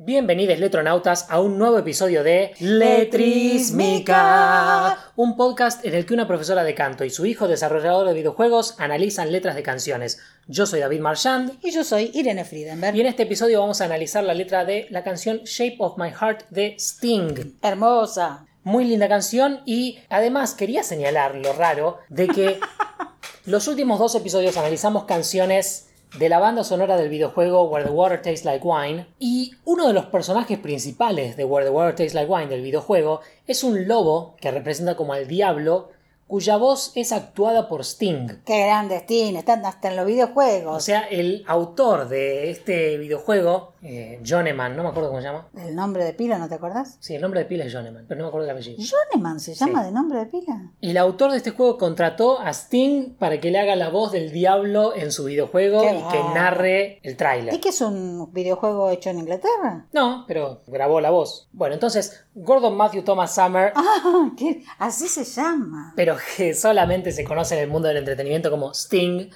Bienvenidos letronautas a un nuevo episodio de Letrísmica, un podcast en el que una profesora de canto y su hijo desarrollador de videojuegos analizan letras de canciones. Yo soy David Marchand Y yo soy Irene Friedenberg. y en este episodio vamos a analizar la letra de la canción Shape of My Heart de Sting. Hermosa. Muy linda canción y además quería señalar lo raro de que los últimos dos episodios analizamos canciones de la banda sonora del videojuego Where the Water Tastes Like Wine y uno de los personajes principales de Where the Water Tastes Like Wine del videojuego es un lobo que representa como al diablo cuya voz es actuada por Sting. Qué grande Sting. Están hasta en los videojuegos. O sea, el autor de este videojuego, eh, Joneman, no me acuerdo cómo se llama. ¿El nombre de pila no te acordás? Sí, el nombre de pila es Joneman, pero no me acuerdo el apellido. Joneman se llama de nombre de pila. El autor de este juego contrató a Sting para que le haga la voz del diablo en su videojuego Qué y que narre el tráiler. ¿Es que es un videojuego hecho en Inglaterra? No, pero grabó la voz. Bueno, entonces, Gordon Matthew Thomas Summer, Ah, ¿qué? así se llama. pero que solamente se conoce en el mundo del entretenimiento como Sting,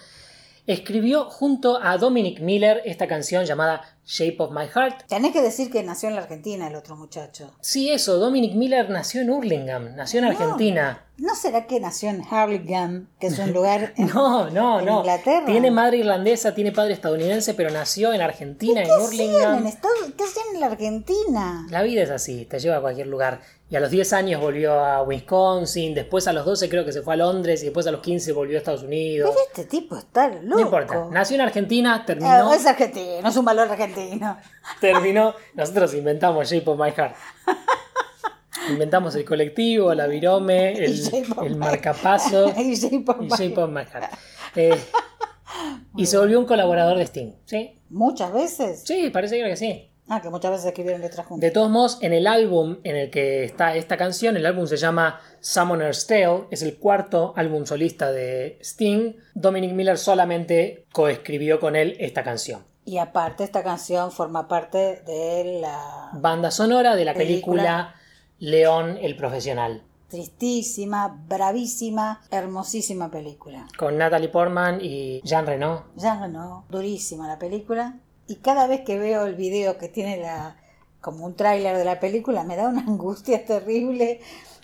escribió junto a Dominic Miller esta canción llamada Shape of My Heart. Tenés que decir que nació en la Argentina el otro muchacho. Sí, eso, Dominic Miller nació en Hurlingham, nació en Argentina. ¿No será que nació en Hurlingham, que es un lugar en, No, no, en no. Inglaterra? Tiene madre irlandesa, tiene padre estadounidense, pero nació en Argentina, ¿Qué en hacían Hurlingham. en Estados ¿Qué hacían en la Argentina? La vida es así, te lleva a cualquier lugar. Y a los 10 años volvió a Wisconsin, después a los 12 creo que se fue a Londres y después a los 15 volvió a Estados Unidos. Pero este tipo está loco. No importa, nació en Argentina, terminó, es argentino, es un valor argentino. terminó, nosotros inventamos Shape of My Heart. Inventamos el colectivo, la virome, el, el marcapaso Y Shape of My- Shape of My Heart. Eh, y se volvió un colaborador de Sting, ¿sí? Muchas veces. Sí, parece que sí. Ah, que muchas veces escribieron letras juntas. De todos modos, en el álbum en el que está esta canción, el álbum se llama Summoner's Tale, es el cuarto álbum solista de Sting. Dominic Miller solamente coescribió con él esta canción. Y aparte, esta canción forma parte de la Banda sonora de la película, Película. León el Profesional, tristísima, bravísima, hermosísima película. con Natalie Portman y Jean Reno. Ya no, durísima la película. Y cada vez que veo el video que tiene la como un tráiler de la película, me da una angustia terrible.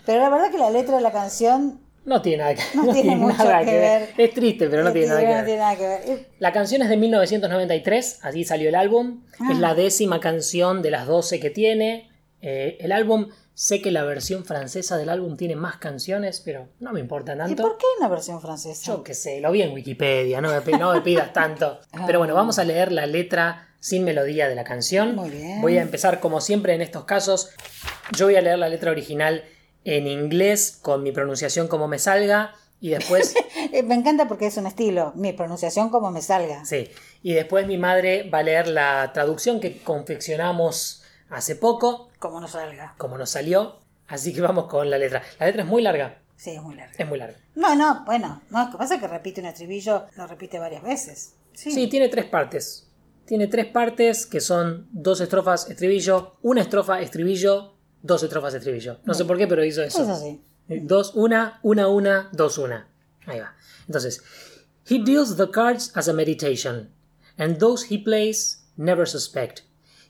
Pero la verdad que la letra de la canción No tiene nada que, No tiene mucho nada que ver. Es triste, pero no tiene nada que no ver. tiene nada que ver. La canción es de 1993, así salió el álbum. Ah. Es la décima canción de las 12 que tiene. Eh, el álbum, sé que la versión francesa del álbum tiene más canciones, pero no me importa ¿Y tanto. por qué una versión francesa? Yo qué sé, lo vi en Wikipedia, no me, pi- no me pidas tanto. Ah. Pero bueno, vamos a leer la letra sin melodía de la canción. Muy bien. Voy a empezar como siempre en estos casos. Yo voy a leer la letra original en inglés con mi pronunciación como me salga y después Eh, Me encanta porque es un estilo, mi pronunciación como me salga. Sí, y después mi madre va a leer la traducción que confeccionamos hace poco, Como no salga. como nos salió, así que vamos con la letra. La letra es muy larga, Sí, es muy larga. es muy larga. No, no, bueno, no, lo que pasa es que repite un estribillo, lo repite varias veces. Sí. Sí, tiene tres partes. Tiene tres partes que son dos estrofas estribillo, una estrofa estribillo, dos estrofas estribillo. No sé por qué, pero hizo eso. es así. Eh, Dos, una, una, una, dos, una. Ahí va. Entonces, he deals the cards as a meditation, and those he plays never suspect.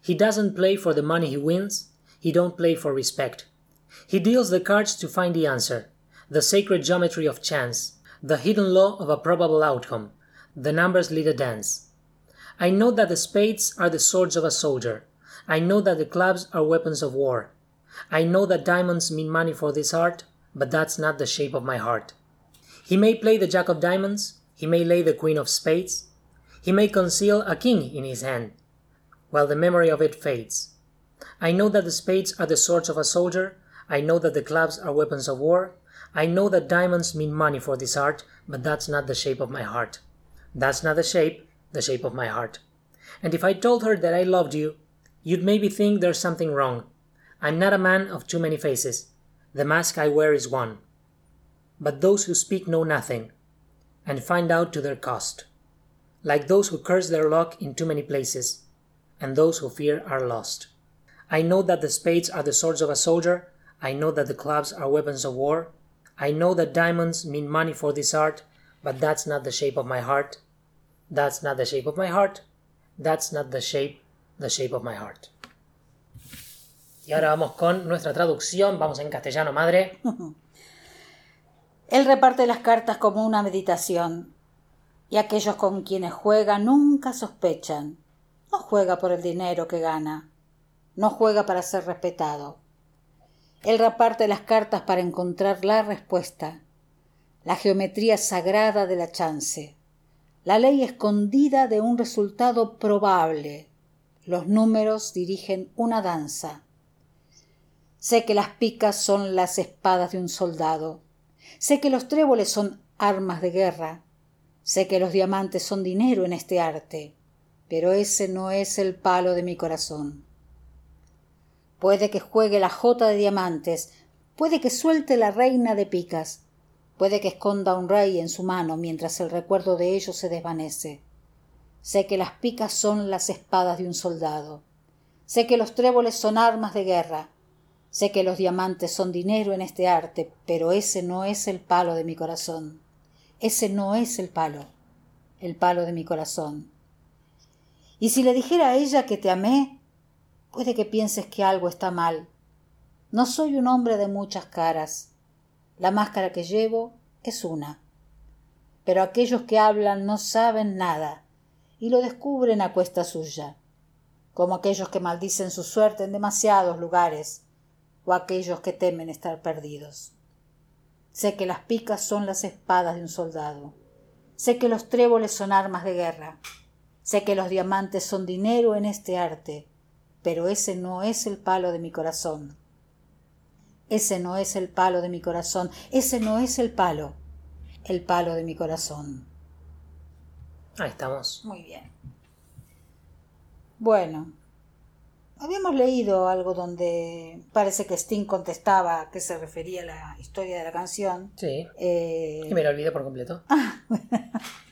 He doesn't play for the money he wins, he don't play for respect. He deals the cards to find the answer, the sacred geometry of chance, the hidden law of a probable outcome. The numbers lead a dance. I know that the spades are the swords of a soldier. I know that the clubs are weapons of war. I know that diamonds mean money for this art, but that's not the shape of my heart. He may play the jack of diamonds, he may lay the queen of spades, he may conceal a king in his hand, while the memory of it fades. I know that the spades are the swords of a soldier, I know that the clubs are weapons of war, I know that diamonds mean money for this art, but that's not the shape of my heart. That's not the shape, the shape of my heart. And if I told her that I loved you, you'd maybe think there's something wrong. I'm not a man of too many faces. The mask I wear is one. But those who speak know nothing, and find out to their cost. Like those who curse their luck in too many places, and those who fear are lost. I know that the spades are the swords of a soldier. I know that the clubs are weapons of war. I know that diamonds mean money for this art, but that's not the shape of my heart. That's not the shape of my heart. That's not the shape, the shape of my heart. Y ahora vamos con nuestra traducción, vamos en castellano, madre. Él reparte las cartas como una meditación, y aquellos con quienes juega nunca sospechan. No juega por el dinero que gana, no juega para ser respetado. Él reparte las cartas para encontrar la respuesta, la geometría sagrada de la chance, la ley escondida de un resultado probable. Los números dirigen una danza. Sé que las picas son las espadas de un soldado. Sé que los tréboles son armas de guerra. Sé que los diamantes son dinero en este arte, pero ese no es el palo de mi corazón. Puede que juegue la jota de diamantes, puede que suelte la reina de picas, puede que esconda un rey en su mano mientras el recuerdo de ello se desvanece. Sé que las picas son las espadas de un soldado. Sé que los tréboles son armas de guerra. Sé que los diamantes son dinero en este arte, pero ese no es el palo de mi corazón. Ese no es el palo, el palo de mi corazón. Y si le dijera a ella que te amé, puede que pienses que algo está mal. No soy un hombre de muchas caras. La máscara que llevo es una. Pero aquellos que hablan no saben nada y lo descubren a cuesta suya, como aquellos que maldicen su suerte en demasiados lugares o aquellos que temen estar perdidos. Sé que las picas son las espadas de un soldado. Sé que los tréboles son armas de guerra. Sé que los diamantes son dinero en este arte, pero ese no es el palo de mi corazón. Ese no es el palo de mi corazón. Ese no es el palo. El palo de mi corazón. Ahí estamos. Muy bien. Bueno, Habíamos leído algo donde parece que Sting contestaba a qué se refería la historia de la canción. Sí. Eh, Y me lo olvidé por completo.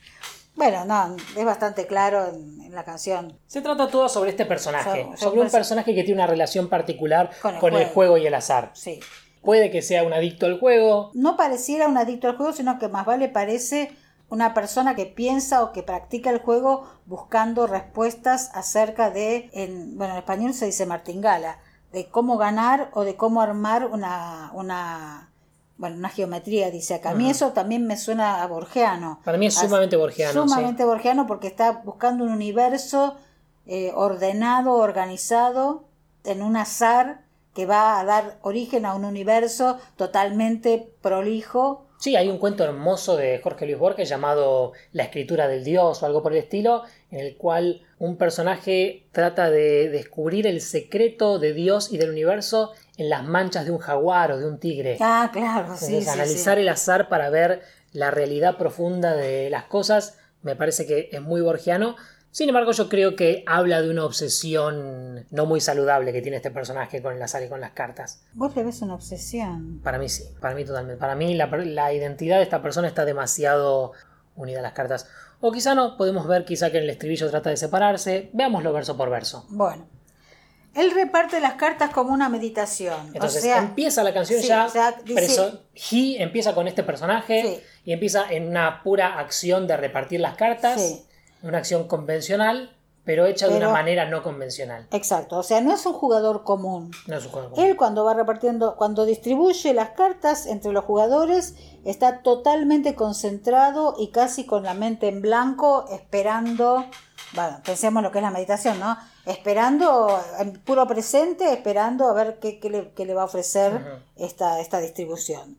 bueno, no, es bastante claro en, en la canción. Se trata todo sobre este personaje, Sobre- sobre un personaje que tiene una relación particular Con con el juego y el azar. Sí. Puede que sea un adicto al juego, No pareciera un adicto al juego, sino que más vale parece una persona que piensa o que practica el juego buscando respuestas acerca de, en, bueno, en español se dice martingala, de cómo ganar o de cómo armar una, una, bueno, una geometría, dice acá. A mí eso también me suena a borgiano. Para mí es sumamente borgiano, Sumamente borgiano porque está buscando un universo eh, ordenado, organizado, en un azar que va a dar origen a un universo totalmente prolijo. Sí, hay un cuento hermoso de Jorge Luis Borges llamado La escritura del dios o algo por el estilo, en el cual un personaje trata de descubrir el secreto de Dios y del universo en las manchas de un jaguar o de un tigre. Ah, claro, sí, Entonces, sí, analizar sí. el azar para ver la realidad profunda de las cosas me parece que es muy borgiano. Sin embargo, yo creo que habla de una obsesión no muy saludable que tiene este personaje con y con las cartas. Vos le ves una obsesión. Para mí sí, para mí totalmente. Para mí la, identidad de esta persona está demasiado unida a las cartas. O quizá no, podemos ver quizá que en el estribillo trata de separarse. Veámoslo verso por verso. Bueno, él reparte las cartas como una meditación. Entonces o sea, empieza la canción sí, ya, o sea, dice- he empieza con este personaje Sí. y empieza en una pura acción de repartir las cartas, Sí. Una acción convencional, pero hecha de una manera no convencional. Exacto, o sea, no es un jugador común. No es un juego común. Él cuando va repartiendo, cuando distribuye las cartas entre los jugadores, está totalmente concentrado y casi con la mente en blanco, esperando, bueno, pensemos lo que es la meditación, ¿no? Esperando, en puro presente, esperando a ver qué, qué le, qué le va a ofrecer esta, esta distribución.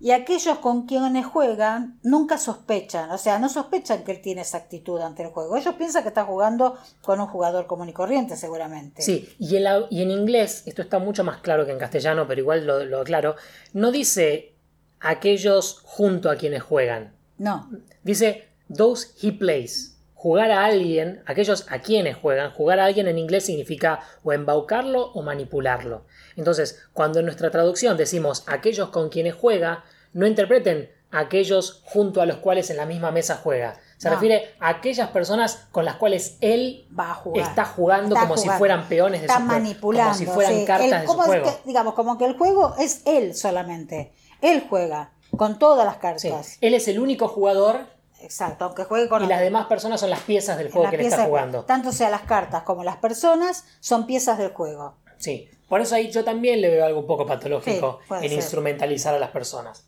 Y aquellos con quienes juegan nunca sospechan, o sea, no sospechan que él tiene esa actitud ante el juego. Ellos piensan que está jugando con un jugador común y corriente, seguramente. Sí, y en, la- y en inglés, esto está mucho más claro que en castellano, pero igual lo, lo aclaro, no dice aquellos junto a quienes juegan, No, dice those he plays. Jugar a alguien, aquellos a quienes juegan, jugar a alguien en inglés significa o embaucarlo o manipularlo. Entonces, cuando en nuestra traducción decimos aquellos con quienes juega, no interpreten aquellos junto a los cuales en la misma mesa juega. Se No. refiere a aquellas personas con las cuales él va a jugar. está jugando Está como si fueran peones de Está su manipulando. como si fueran sí. cartas de su ¿cómo es juego. que- digamos, como que el juego es él solamente. Él juega con todas las Sí, cartas. Él es el único jugador Exacto, aunque juegue con y las demás personas son las piezas del juego que él está jugando. Tanto sea las cartas como las personas son piezas del juego. Sí, por eso ahí yo también le veo algo un poco patológico Sí, en ser. instrumentalizar a las personas.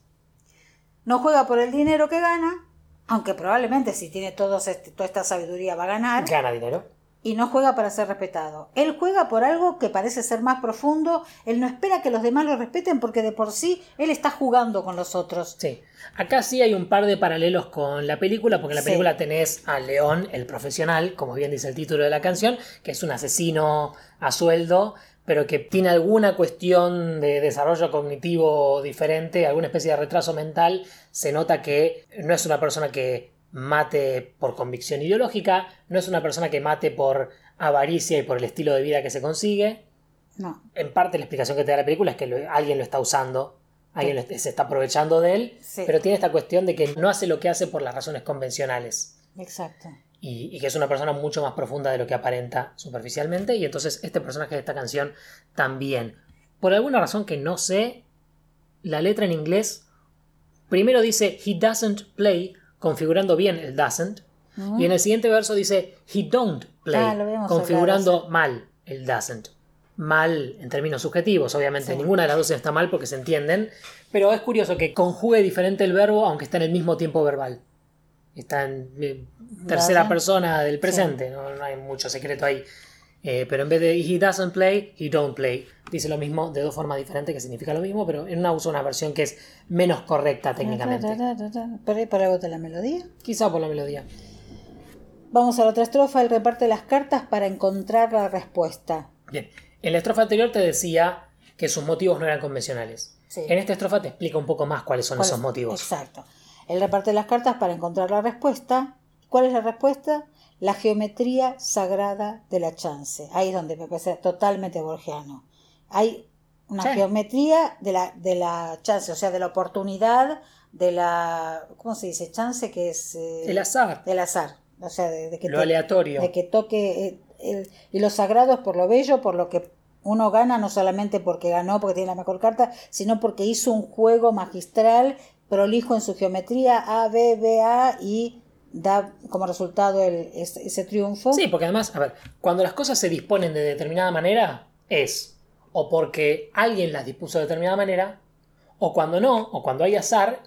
No juega por el dinero que gana, aunque probablemente si tiene todos este- toda esta sabiduría va a ganar. Gana dinero. Y no juega para ser respetado. Él juega por algo que parece ser más profundo. Él no espera que los demás lo respeten porque de por sí él está jugando con los otros. Sí. Acá sí hay un par de paralelos con la película, porque en la Sí. película tenés a León, el profesional, como bien dice el título de la canción, que es un asesino a sueldo, pero que tiene alguna cuestión de desarrollo cognitivo diferente, alguna especie de retraso mental. Se nota que no es una persona que mate por convicción ideológica, no es una persona que mate por avaricia y por el estilo de vida que se consigue, No. en parte la explicación que te da la película es que lo- alguien lo está usando, alguien lo- se está aprovechando de él, Sí. pero tiene esta cuestión de que no hace lo que hace por las razones convencionales Exacto. y, y que es una persona mucho más profunda de lo que aparenta superficialmente y entonces este personaje de esta canción también. Por alguna razón que no sé, la letra en inglés primero dice he doesn't play, configurando bien el doesn't, y en el siguiente verso dice he don't play, Ah, configurando mal el doesn't. Mal en términos subjetivos, obviamente, Sí. ninguna de las dos está mal porque se entienden, pero es curioso que conjugue diferente el verbo aunque está en el mismo tiempo verbal. Está en eh, tercera persona del presente, no, no hay mucho secreto ahí. Eh, pero en vez de he doesn't play, he don't play. Dice lo mismo de dos formas diferentes que significa lo mismo, pero en una usa una versión que es menos correcta técnicamente. Pero por algo de la melodía. Quizá por la melodía. Vamos a la otra estrofa. Él reparte las cartas para encontrar la respuesta. Bien, en la estrofa anterior te decía que sus motivos no eran convencionales. Sí. En esta estrofa te explica un poco más cuáles son ¿Cuál esos es? motivos. Exacto. Él reparte las cartas para encontrar la respuesta. ¿Cuál es la respuesta? La geometría sagrada de la chance. Ahí es donde me parece totalmente borgiano. Hay una Sí. geometría de la, de la chance, o sea, de la oportunidad, de la. ¿Cómo se dice? Chance que es. eh, El azar, del azar. O sea, de, de que lo aleatorio. de que toque eh, el- y lo sagrado es por lo bello, por lo que uno gana, no solamente porque ganó, porque tiene la mejor carta, sino porque hizo un juego magistral, prolijo en su geometría, A, B, B, A, y da como resultado el, ese, ese triunfo. Sí, porque además, a ver, cuando las cosas se disponen de determinada manera, es o porque alguien las dispuso de determinada manera, o cuando no, o cuando hay azar,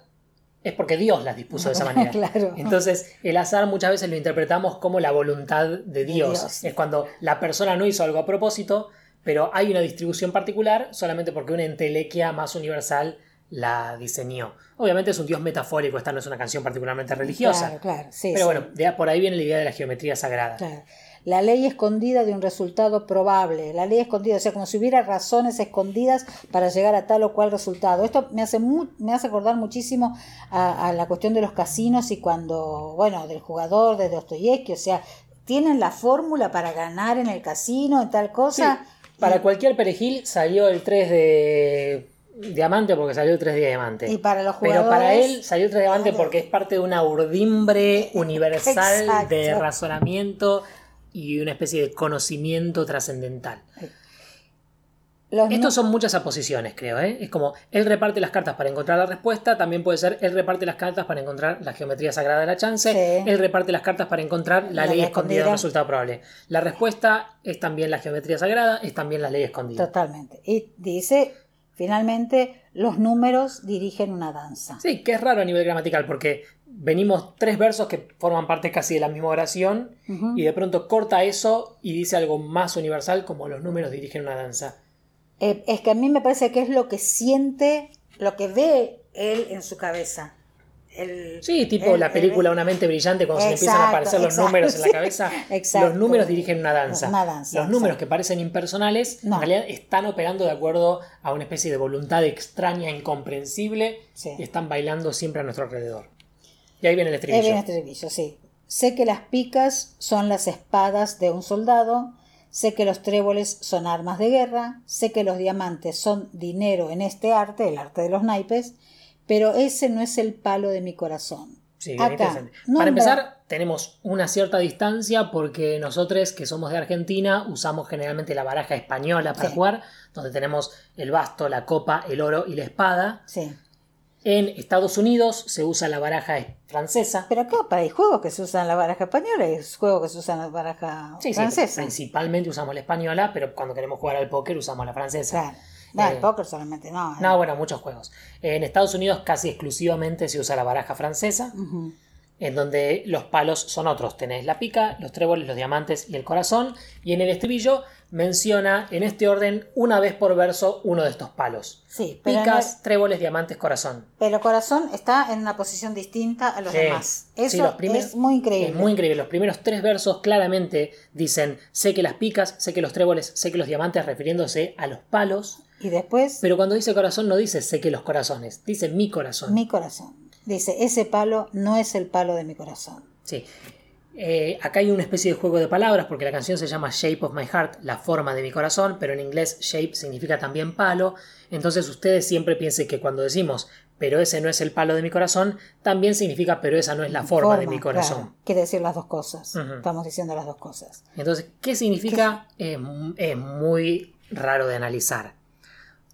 es porque Dios las dispuso de esa manera. Claro. Entonces, el azar muchas veces lo interpretamos como la voluntad de Dios. Dios. Es cuando la persona no hizo algo a propósito, pero hay una distribución particular solamente porque una entelequia más universal la diseñó. Obviamente es un Dios metafórico, esta no es una canción particularmente religiosa. Claro, claro, sí, pero sí. bueno, de- por ahí viene la idea de la geometría sagrada. Claro. La ley escondida de un resultado probable. La ley escondida, o sea, como si hubiera razones escondidas para llegar a tal o cual resultado. Esto me hace, mu- me hace acordar muchísimo a, a la cuestión de los casinos y cuando, bueno, del jugador, de Dostoyevsky, o sea, tienen la fórmula para ganar en el casino, en tal cosa. Para y, cualquier perejil salió el 3 de diamante porque salió el 3 de diamante. y para los Pero para él salió el 3 de diamante Claro. porque es parte de una urdimbre universal Exacto. de razonamiento y una especie de conocimiento trascendental. los Estos son muchas aposiciones, creo. ¿eh? Es como él reparte las cartas para encontrar la respuesta, también puede ser él reparte las cartas para encontrar la geometría sagrada de la chance, Sí. él reparte las cartas para encontrar la, La ley escondida del resultado probable. La respuesta es también la geometría sagrada, es también la ley escondida. Totalmente. Y dice, finalmente, los números dirigen una danza. Sí, que es raro a nivel gramatical porque venimos tres versos que forman parte casi de la misma oración y de pronto corta eso y dice algo más universal como los números dirigen una danza. Eh, es que a mí me parece que es lo que siente, lo que ve él en su cabeza. El- Sí, tipo el- la película el- Una mente brillante cuando se empiezan a aparecer los exacto, números en la cabeza. Exacto. Los números dirigen una danza. Una danza, los números que parecen impersonales No. en realidad están operando de acuerdo a una especie de voluntad extraña, incomprensible Sí. y están bailando siempre a nuestro alrededor. Y ahí viene el Es estribillo. bien estribillo, sí. Sé que las picas son las espadas de un soldado, sé que los tréboles son armas de guerra, sé que los diamantes son dinero en este arte, el arte de los naipes, pero ese no es el palo de mi corazón. Sí, Acá, interesante. nombra- Para empezar, tenemos una cierta distancia porque nosotros que somos de Argentina usamos generalmente la baraja española para Sí. jugar, donde tenemos el basto, la copa, el oro y la espada. Sí. En Estados Unidos se usa la baraja francesa. Pero acá hay juegos que se usan la baraja española y juegos que se usan la baraja Sí, sí, francesa. principalmente usamos la española, pero cuando queremos jugar al póker usamos la francesa. Claro. No, el Eh, póker solamente no. No, bueno, muchos juegos. En Estados Unidos casi exclusivamente se usa la baraja francesa, en donde los palos son otros. Tenés la pica, los tréboles, los diamantes y el corazón. Y en el estribillo menciona en este orden una vez por verso uno de estos palos. Sí, pero, Picas, tréboles, diamantes, corazón. pero corazón está en una posición distinta a los Sí. demás. Sí, Eso los primeros- es muy increíble. Es muy increíble. Los primeros tres versos claramente dicen sé que las picas, sé que los tréboles, sé que los diamantes, refiriéndose a los palos. Y después, Pero cuando dice corazón no dice sé que los corazones, dice mi corazón. mi corazón. Dice, ese palo no es el palo de mi corazón. Sí. Eh, acá hay una especie de juego de palabras porque la canción se llama Shape of My Heart, la forma de mi corazón, pero en inglés shape significa también palo. Entonces ustedes siempre piensen que cuando decimos pero ese no es el palo de mi corazón, también significa pero esa no es la forma, de mi corazón. claro. Quiere decir las dos cosas. Estamos diciendo las dos cosas. Entonces, ¿qué significa? Es muy raro de analizar.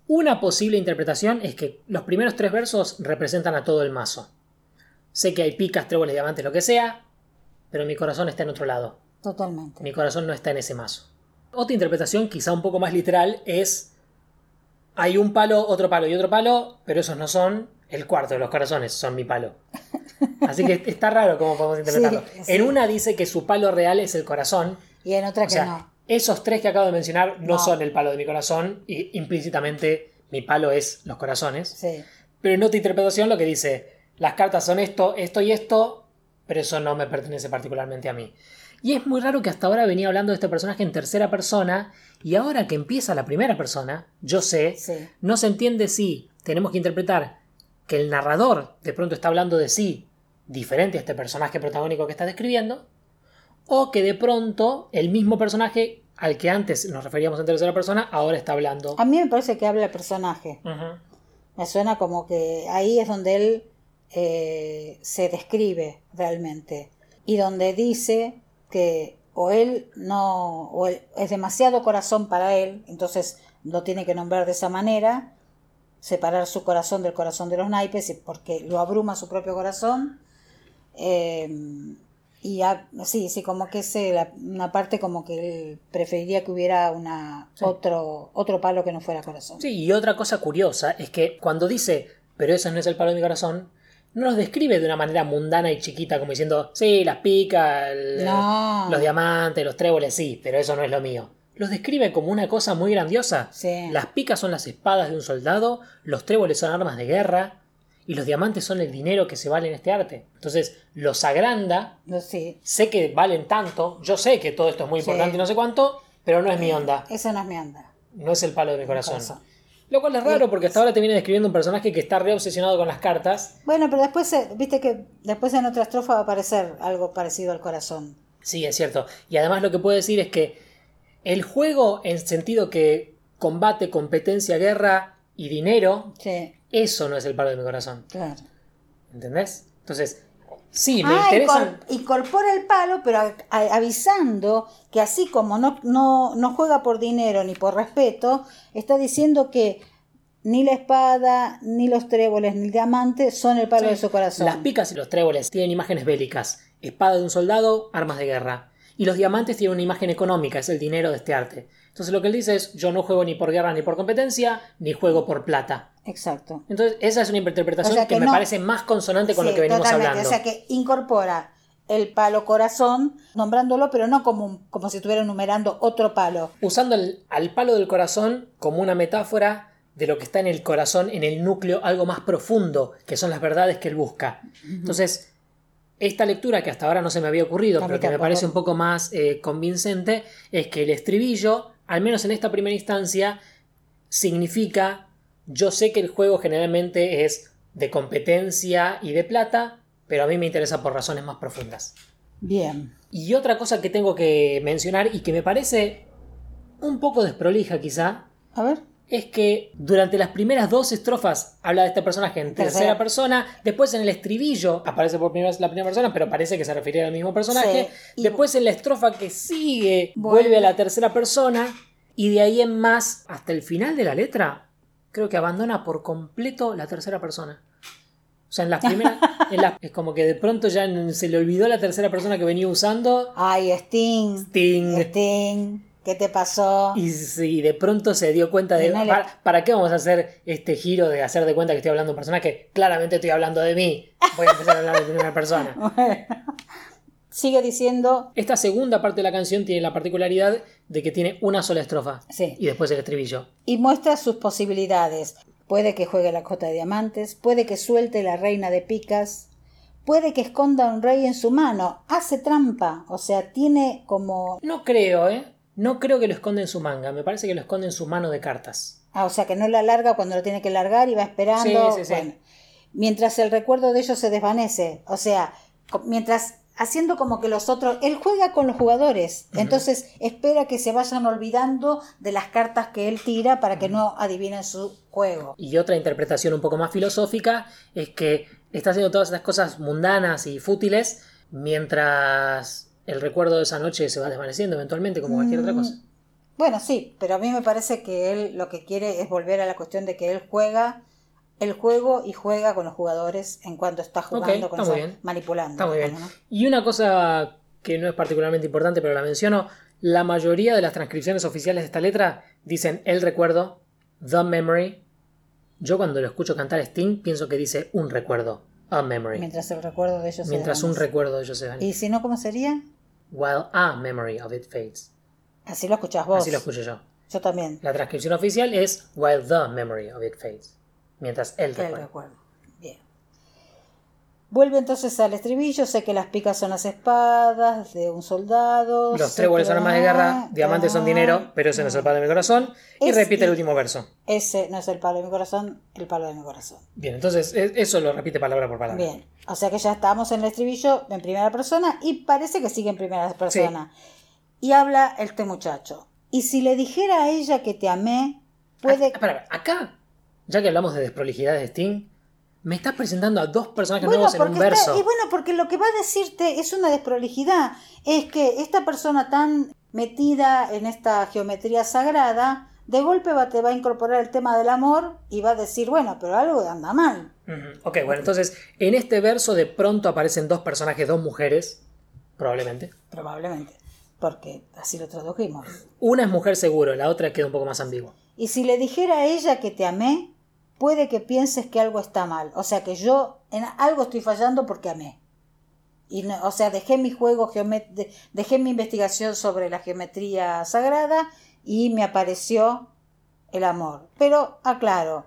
Una posible interpretación es que los primeros tres versos representan a todo el mazo. Sé que hay picas, tréboles, diamantes, lo que sea, pero mi corazón está en otro lado. Totalmente. Mi corazón no está en ese mazo. Otra interpretación, quizá un poco más literal, es hay un palo, otro palo y otro palo, pero esos no son el cuarto de los corazones, son mi palo. Así que está raro cómo podemos interpretarlo. Sí, sí. En una dice que su palo real es el corazón, Y en otra o que sea, no. Esos tres que acabo de mencionar no, No. son el palo de mi corazón y implícitamente mi palo es los corazones. Sí. Pero en otra interpretación lo que dice, las cartas son esto, esto y esto, pero eso no me pertenece particularmente a mí. Y es muy raro que hasta ahora venía hablando de este personaje en tercera persona y ahora que empieza la primera persona, yo sé, Sí. no se entiende si tenemos que interpretar que el narrador de pronto está hablando de sí diferente a este personaje protagónico que está describiendo, o que de pronto el mismo personaje al que antes nos referíamos en tercera persona ahora está hablando. A mí me parece que habla el personaje. Me suena como que ahí es donde él eh, se describe realmente. Y donde dice que o él no, o él- es demasiado corazón para él, entonces lo tiene que nombrar de esa manera, separar su corazón del corazón de los naipes, porque lo abruma su propio corazón. Eh, y sí, sí, como que es eh, la- una parte como que él preferiría que hubiera una, Sí. otro, otro palo que no fuera corazón. Sí, y otra cosa curiosa es que cuando dice, pero eso no es el palo de mi corazón, no los describe de una manera mundana y chiquita, como diciendo, sí, las picas, No. los diamantes, los tréboles, sí, pero eso no es lo mío. Los describe como una cosa muy grandiosa. Sí. Las picas son las espadas de un soldado, los tréboles son armas de guerra, y los diamantes son el dinero que se vale en este arte. Entonces, los agranda, sí, sé que valen tanto, yo sé que todo esto es muy Sí. importante y no sé cuánto, pero no es mi onda, esa no es mi onda. no es el palo de mi corazón. corazón. Lo cual es raro porque hasta ahora te viene describiendo un personaje que está re obsesionado con las cartas. Bueno, pero después, eh, viste que después en otra estrofa va a aparecer algo parecido al corazón. Sí, es cierto. Y además lo que puedo decir es que el juego, en sentido que combate, competencia, guerra y dinero, Sí, eso no es el palo de mi corazón. claro. ¿Entendés? Entonces, sí, me Ah, interesan. incor- incorpora el palo, pero a- a- avisando que así como no, no, no juega por dinero ni por respeto, está diciendo que ni la espada, ni los tréboles, ni el diamante son el palo Sí. de su corazón. Las picas y los tréboles tienen imágenes bélicas. Espada de un soldado, armas de guerra. Y los diamantes tienen una imagen económica, es el dinero de este arte. Entonces lo que él dice es, yo no juego ni por guerra ni por competencia, ni juego por plata. Exacto. Entonces esa es una interpretación O sea que, que me no- parece más consonante con Sí, lo que venimos totalmente. hablando. O sea que incorpora el palo corazón, nombrándolo, pero no como, un- como si estuviera enumerando otro palo. Usando el- al palo del corazón como una metáfora de lo que está en el corazón, en el núcleo, algo más profundo, que son las verdades que él busca. Entonces, esta lectura que hasta ahora no se me había ocurrido, pero que me parece un poco más eh, convincente, es que el estribillo, al menos en esta primera instancia, significa, yo sé que el juego generalmente es de competencia y de plata, pero a mí me interesa por razones más profundas. Bien. Y otra cosa que tengo que mencionar y que me parece un poco desprolija quizá, A ver. Es que durante las primeras dos estrofas habla de este personaje en tercera, Tercera. persona, después en el estribillo aparece por primera vez la primera persona, pero parece que se refería al mismo personaje, Sí, después en la estrofa que sigue vuelve. Vuelve. a la tercera persona y de ahí en más hasta el final de la letra creo que abandona por completo la tercera persona. O sea, en las primeras. en las- es como que de pronto ya se le olvidó la tercera persona que venía usando. Ay, Sting. Sting. Sting. ¿Qué te pasó? Y, sí, de pronto se dio cuenta de. Y no le- ¿para, para qué vamos a hacer este giro de hacer de cuenta que estoy hablando de un personaje? Claramente estoy hablando de mí. Voy a empezar a hablar de primera persona. Sigue diciendo. Esta segunda parte de la canción tiene la particularidad de que tiene una sola estrofa. Sí. Y después el estribillo. y muestra sus posibilidades. Puede que juegue la cota de diamantes, puede que suelte la reina de picas, puede que esconda un rey en su mano, hace trampa, o sea, tiene como... No creo, ¿eh? No creo que lo esconde en su manga. Me parece que lo esconde en su mano de cartas. Ah, o sea, que no la larga cuando lo tiene que largar y va esperando. Sí, sí, sí. Bueno, mientras el recuerdo de ellos se desvanece, o sea, mientras haciendo como que los otros, él juega con los jugadores, entonces espera que se vayan olvidando de las cartas que él tira para que no adivinen su juego. Y otra interpretación un poco más filosófica es que está haciendo todas esas cosas mundanas y fútiles mientras el recuerdo de esa noche se va desvaneciendo eventualmente como cualquier otra cosa. Bueno, sí, pero a mí me parece que él lo que quiere es volver a la cuestión de que él juega el juego y juega con los jugadores en cuanto está jugando con está esa- manipulando. Está muy bien. digamos, ¿no? Y una cosa que no es particularmente importante, pero la menciono, la mayoría de las transcripciones oficiales de esta letra dicen el recuerdo, the memory. Yo cuando lo escucho cantar Sting pienso que dice un recuerdo, a memory. Mientras el recuerdo de ellos se Mientras un desvanece. recuerdo de ellos se van. Y si no, ¿cómo sería? While a memory of it fades. Así lo escuchás vos. Así lo escucho yo. Yo también. La transcripción oficial es while the memory of it fades. Mientras el El recuerdo. recuerdo. Bien. Vuelve entonces al estribillo. Sé que las picas son las espadas de un soldado. Los tréboles son armas de guerra, diamantes son dinero, pero ese no es el palo de mi corazón. Y repite el último verso. Ese no es el palo de mi corazón, el palo de mi corazón. Bien, entonces e- eso lo repite palabra por palabra. Bien, o sea que ya estamos en el estribillo en primera persona y parece que sigue en primera persona. Y habla este muchacho. Y si le dijera a ella que te amé, puede... Ah, espera, acá, ya que hablamos de desprolijidad de Sting, me estás presentando a dos personajes Bueno, nuevos en un está- verso. y bueno, porque lo que va a decirte es una desprolijidad. Es que esta persona tan metida en esta geometría sagrada, de golpe va, te va a incorporar el tema del amor y va a decir, bueno, pero algo anda mal. Ok, bueno, entonces en este verso de pronto aparecen dos personajes, dos mujeres, probablemente. Probablemente, porque así lo tradujimos. Una es mujer seguro, la otra queda un poco más ambigua. Y si le dijera a ella que te amé, puede que pienses que algo está mal. O sea, que yo en algo estoy fallando porque amé. Y no- o sea, dejé mi juego, dejé mi investigación sobre la geometría sagrada y me apareció el amor. Pero aclaro,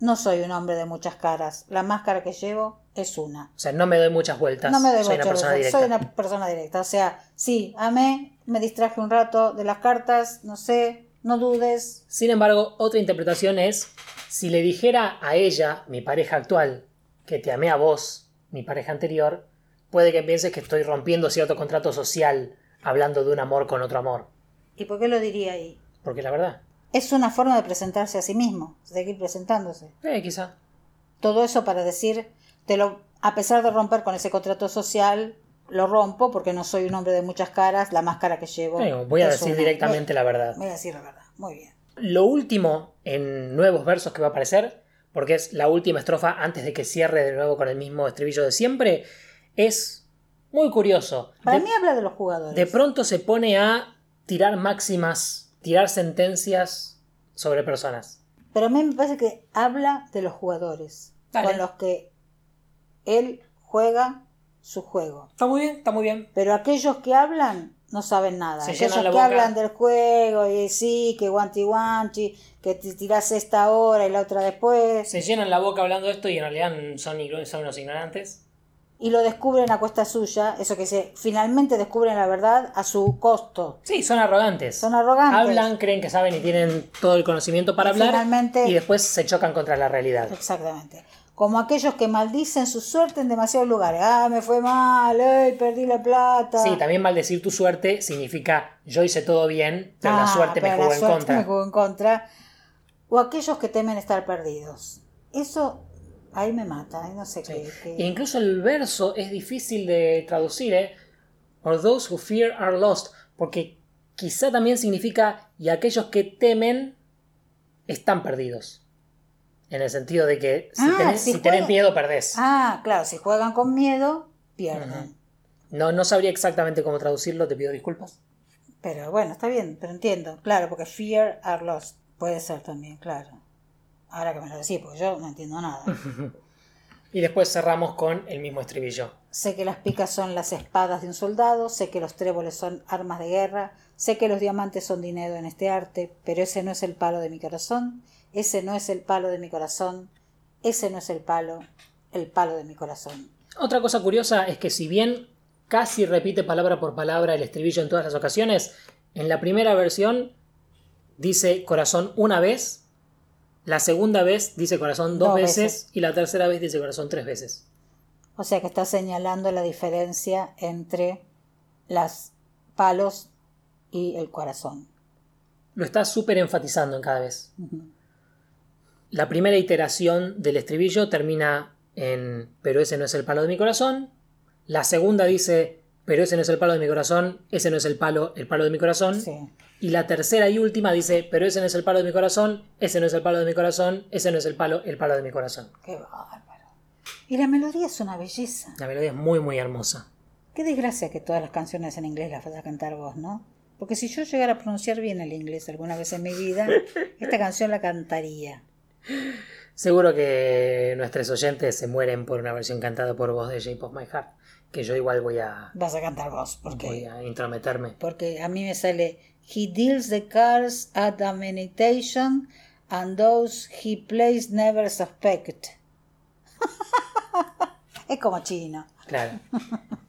no soy un hombre de muchas caras. La máscara que llevo es una. O sea, no me doy muchas vueltas. No me doy Soy una muchas persona veces, directa. Soy una persona directa. O sea, sí, amé, me distraje un rato de las cartas, no sé, no dudes. Sin embargo, otra interpretación es, si le dijera a ella, mi pareja actual, que te amé a vos, mi pareja anterior, puede que pienses que estoy rompiendo cierto contrato social hablando de un amor con otro amor. ¿Y por qué lo diría ahí? Porque la verdad, Es una forma de presentarse a sí mismo, seguir presentándose. eh, quizá. Todo eso para decir, te lo, a pesar de romper con ese contrato social, lo rompo porque no soy un hombre de muchas caras, la máscara que llevo. Eh, voy a decir una. directamente la verdad. Voy a decir la verdad. Muy bien. Lo último en nuevos versos que va a aparecer, porque es la última estrofa antes de que cierre de nuevo con el mismo estribillo de siempre, es muy curioso. Para De- mí habla de los jugadores. de pronto se pone a tirar máximas, tirar sentencias sobre personas. Pero a mí me parece que habla de los jugadores, Dale. con los que él juega su juego. Está muy bien, está muy bien. Pero aquellos que hablan no saben nada. Se aquellos llenan la que boca. hablan del juego y sí, que guanti guanchi, que te tirás esta ahora y la otra después, Se llenan la boca hablando de esto y en realidad son, son unos ignorantes. y lo descubren a cuesta suya, eso que se finalmente descubren la verdad a su costo. Sí, son arrogantes. Son arrogantes. Hablan, creen que saben y tienen todo el conocimiento para Y hablar finalmente- y después se chocan contra la realidad. Exactamente. Como aquellos que maldicen su suerte en demasiados lugares. Ah, me fue mal, ay, perdí la plata. Sí, también maldecir tu suerte significa yo hice todo bien, pero la Ah, suerte me jugó la en suerte contra. me jugó en contra. O aquellos que temen estar perdidos. Eso ahí me mata, ahí no sé Sí. qué. qué- E incluso el verso es difícil de traducir, ¿eh? Or those who fear are lost, porque quizá también significa y aquellos que temen están perdidos. En el sentido de que si, Ah, tenés, si si tenés juegan- miedo, perdés. Ah, claro, si juegan con miedo, pierden. No, no sabría exactamente cómo traducirlo, te pido disculpas. Pero bueno, está bien, pero entiendo. Claro, porque fear are lost. Puede ser también, claro. Ahora que me lo decís, porque yo no entiendo nada. Y después cerramos con el mismo estribillo. sé que las picas son las espadas de un soldado, sé que los tréboles son armas de guerra, sé que los diamantes son dinero en este arte, pero ese no es el palo de mi corazón, ese no es el palo de mi corazón, ese no es el palo, el palo de mi corazón. Otra cosa curiosa es que si bien casi repite palabra por palabra el estribillo en todas las ocasiones, en la primera versión dice corazón una vez, la segunda vez dice corazón dos, Dos veces, veces. y la tercera vez dice corazón tres veces. O sea que está señalando la diferencia entre las palos y el corazón. Lo está súper enfatizando en cada vez. La primera iteración del estribillo termina en pero ese no es el palo de mi corazón. La segunda dice pero ese no es el palo de mi corazón, ese no es el palo, el palo de mi corazón. Sí. Y la tercera y última dice pero ese no es el palo de mi corazón, ese no es el palo de mi corazón, ese no es el palo, el palo de mi corazón. Qué bárbaro. Y la melodía es una belleza. La melodía es muy muy hermosa. Qué desgracia que todas las canciones en inglés las vas a cantar vos, ¿no? Porque si yo llegara a pronunciar bien el inglés alguna vez en mi vida, esta canción la cantaría. Seguro que nuestros oyentes se mueren por una versión cantada por voz de Shape of My Heart, que yo igual voy a, Vas a cantar vos, voy porque, a intrometerme. porque a mí me sale He deals the cards at a meditation and those he plays never suspect. es como chino. Claro.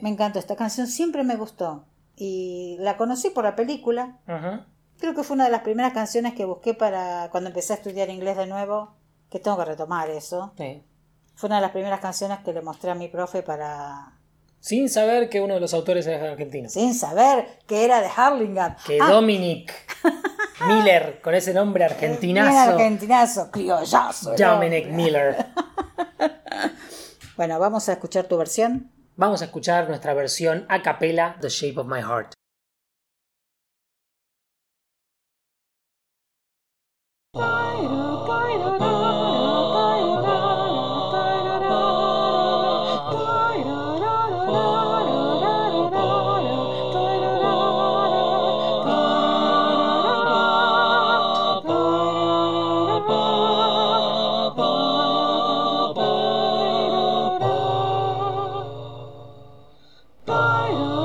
Me encantó esta canción, siempre me gustó. Y la conocí por la película. Ujú. Creo que fue una de las primeras canciones que busqué para cuando empecé a estudiar inglés de nuevo, que tengo que retomar eso. Sí. Fue una de las primeras canciones que le mostré a mi profe para... Sin saber que uno de los autores es argentino. Sin saber que era de Harlingham. Que Ah, Dominic Miller, con ese nombre bien argentinazo. argentinazo, criollazo. Dominic Miller. Bueno, vamos a escuchar tu versión. Vamos a escuchar nuestra versión a capela The Shape of My Heart.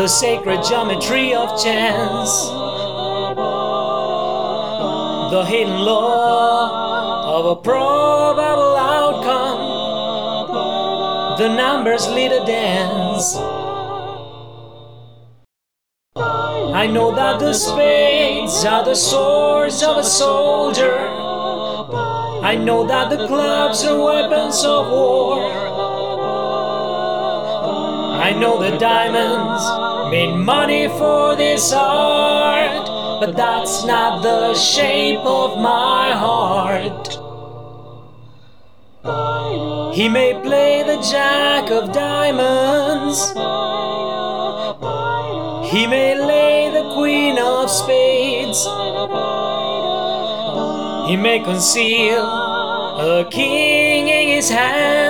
The sacred geometry of chance. The hidden law of a probable outcome. The numbers lead a dance. I know that the spades are the swords of a soldier. I know that the clubs are weapons of war. I know the diamonds made money for this art, but that's not the shape of my heart. He may play the jack of diamonds. He may lay the queen of spades. He may conceal a king in his hand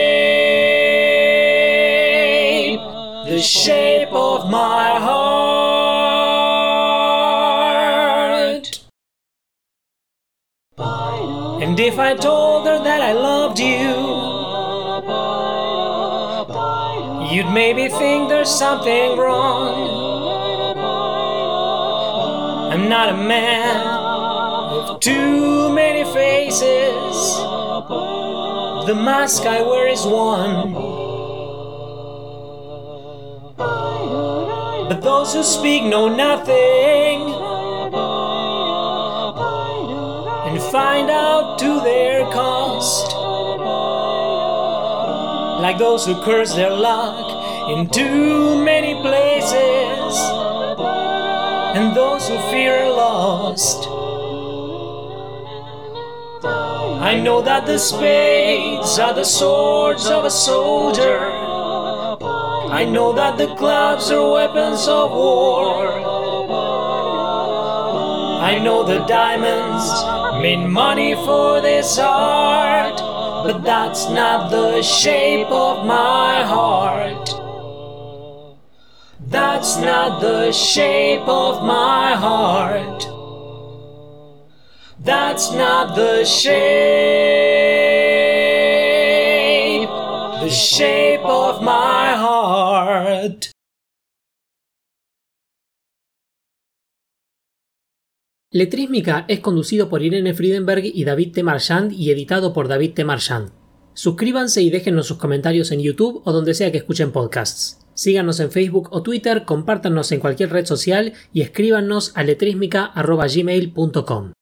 shape of my heart. And if I told her that I loved you, you'd maybe think there's something wrong. I'm not a man with too many faces. The mask I wear is one. Those who speak know nothing and find out to their cost. Like those who curse their luck in too many places and those who fear lost. I know that the spades are the swords of a soldier. I know that the clubs are weapons of war. I know the diamonds mean money for this art, but that's not the shape of my heart. That's not the shape of my heart. That's not the shape, the shape Letrísmica es conducido por Irene Friedenberg y David T. Marchand y editado por David T. Marchand. Suscríbanse y déjenos sus comentarios en YouTube o donde sea que escuchen podcasts. Síganos en Facebook o Twitter, compártanos en cualquier red social y escríbanos a letrísmica.gmail.com.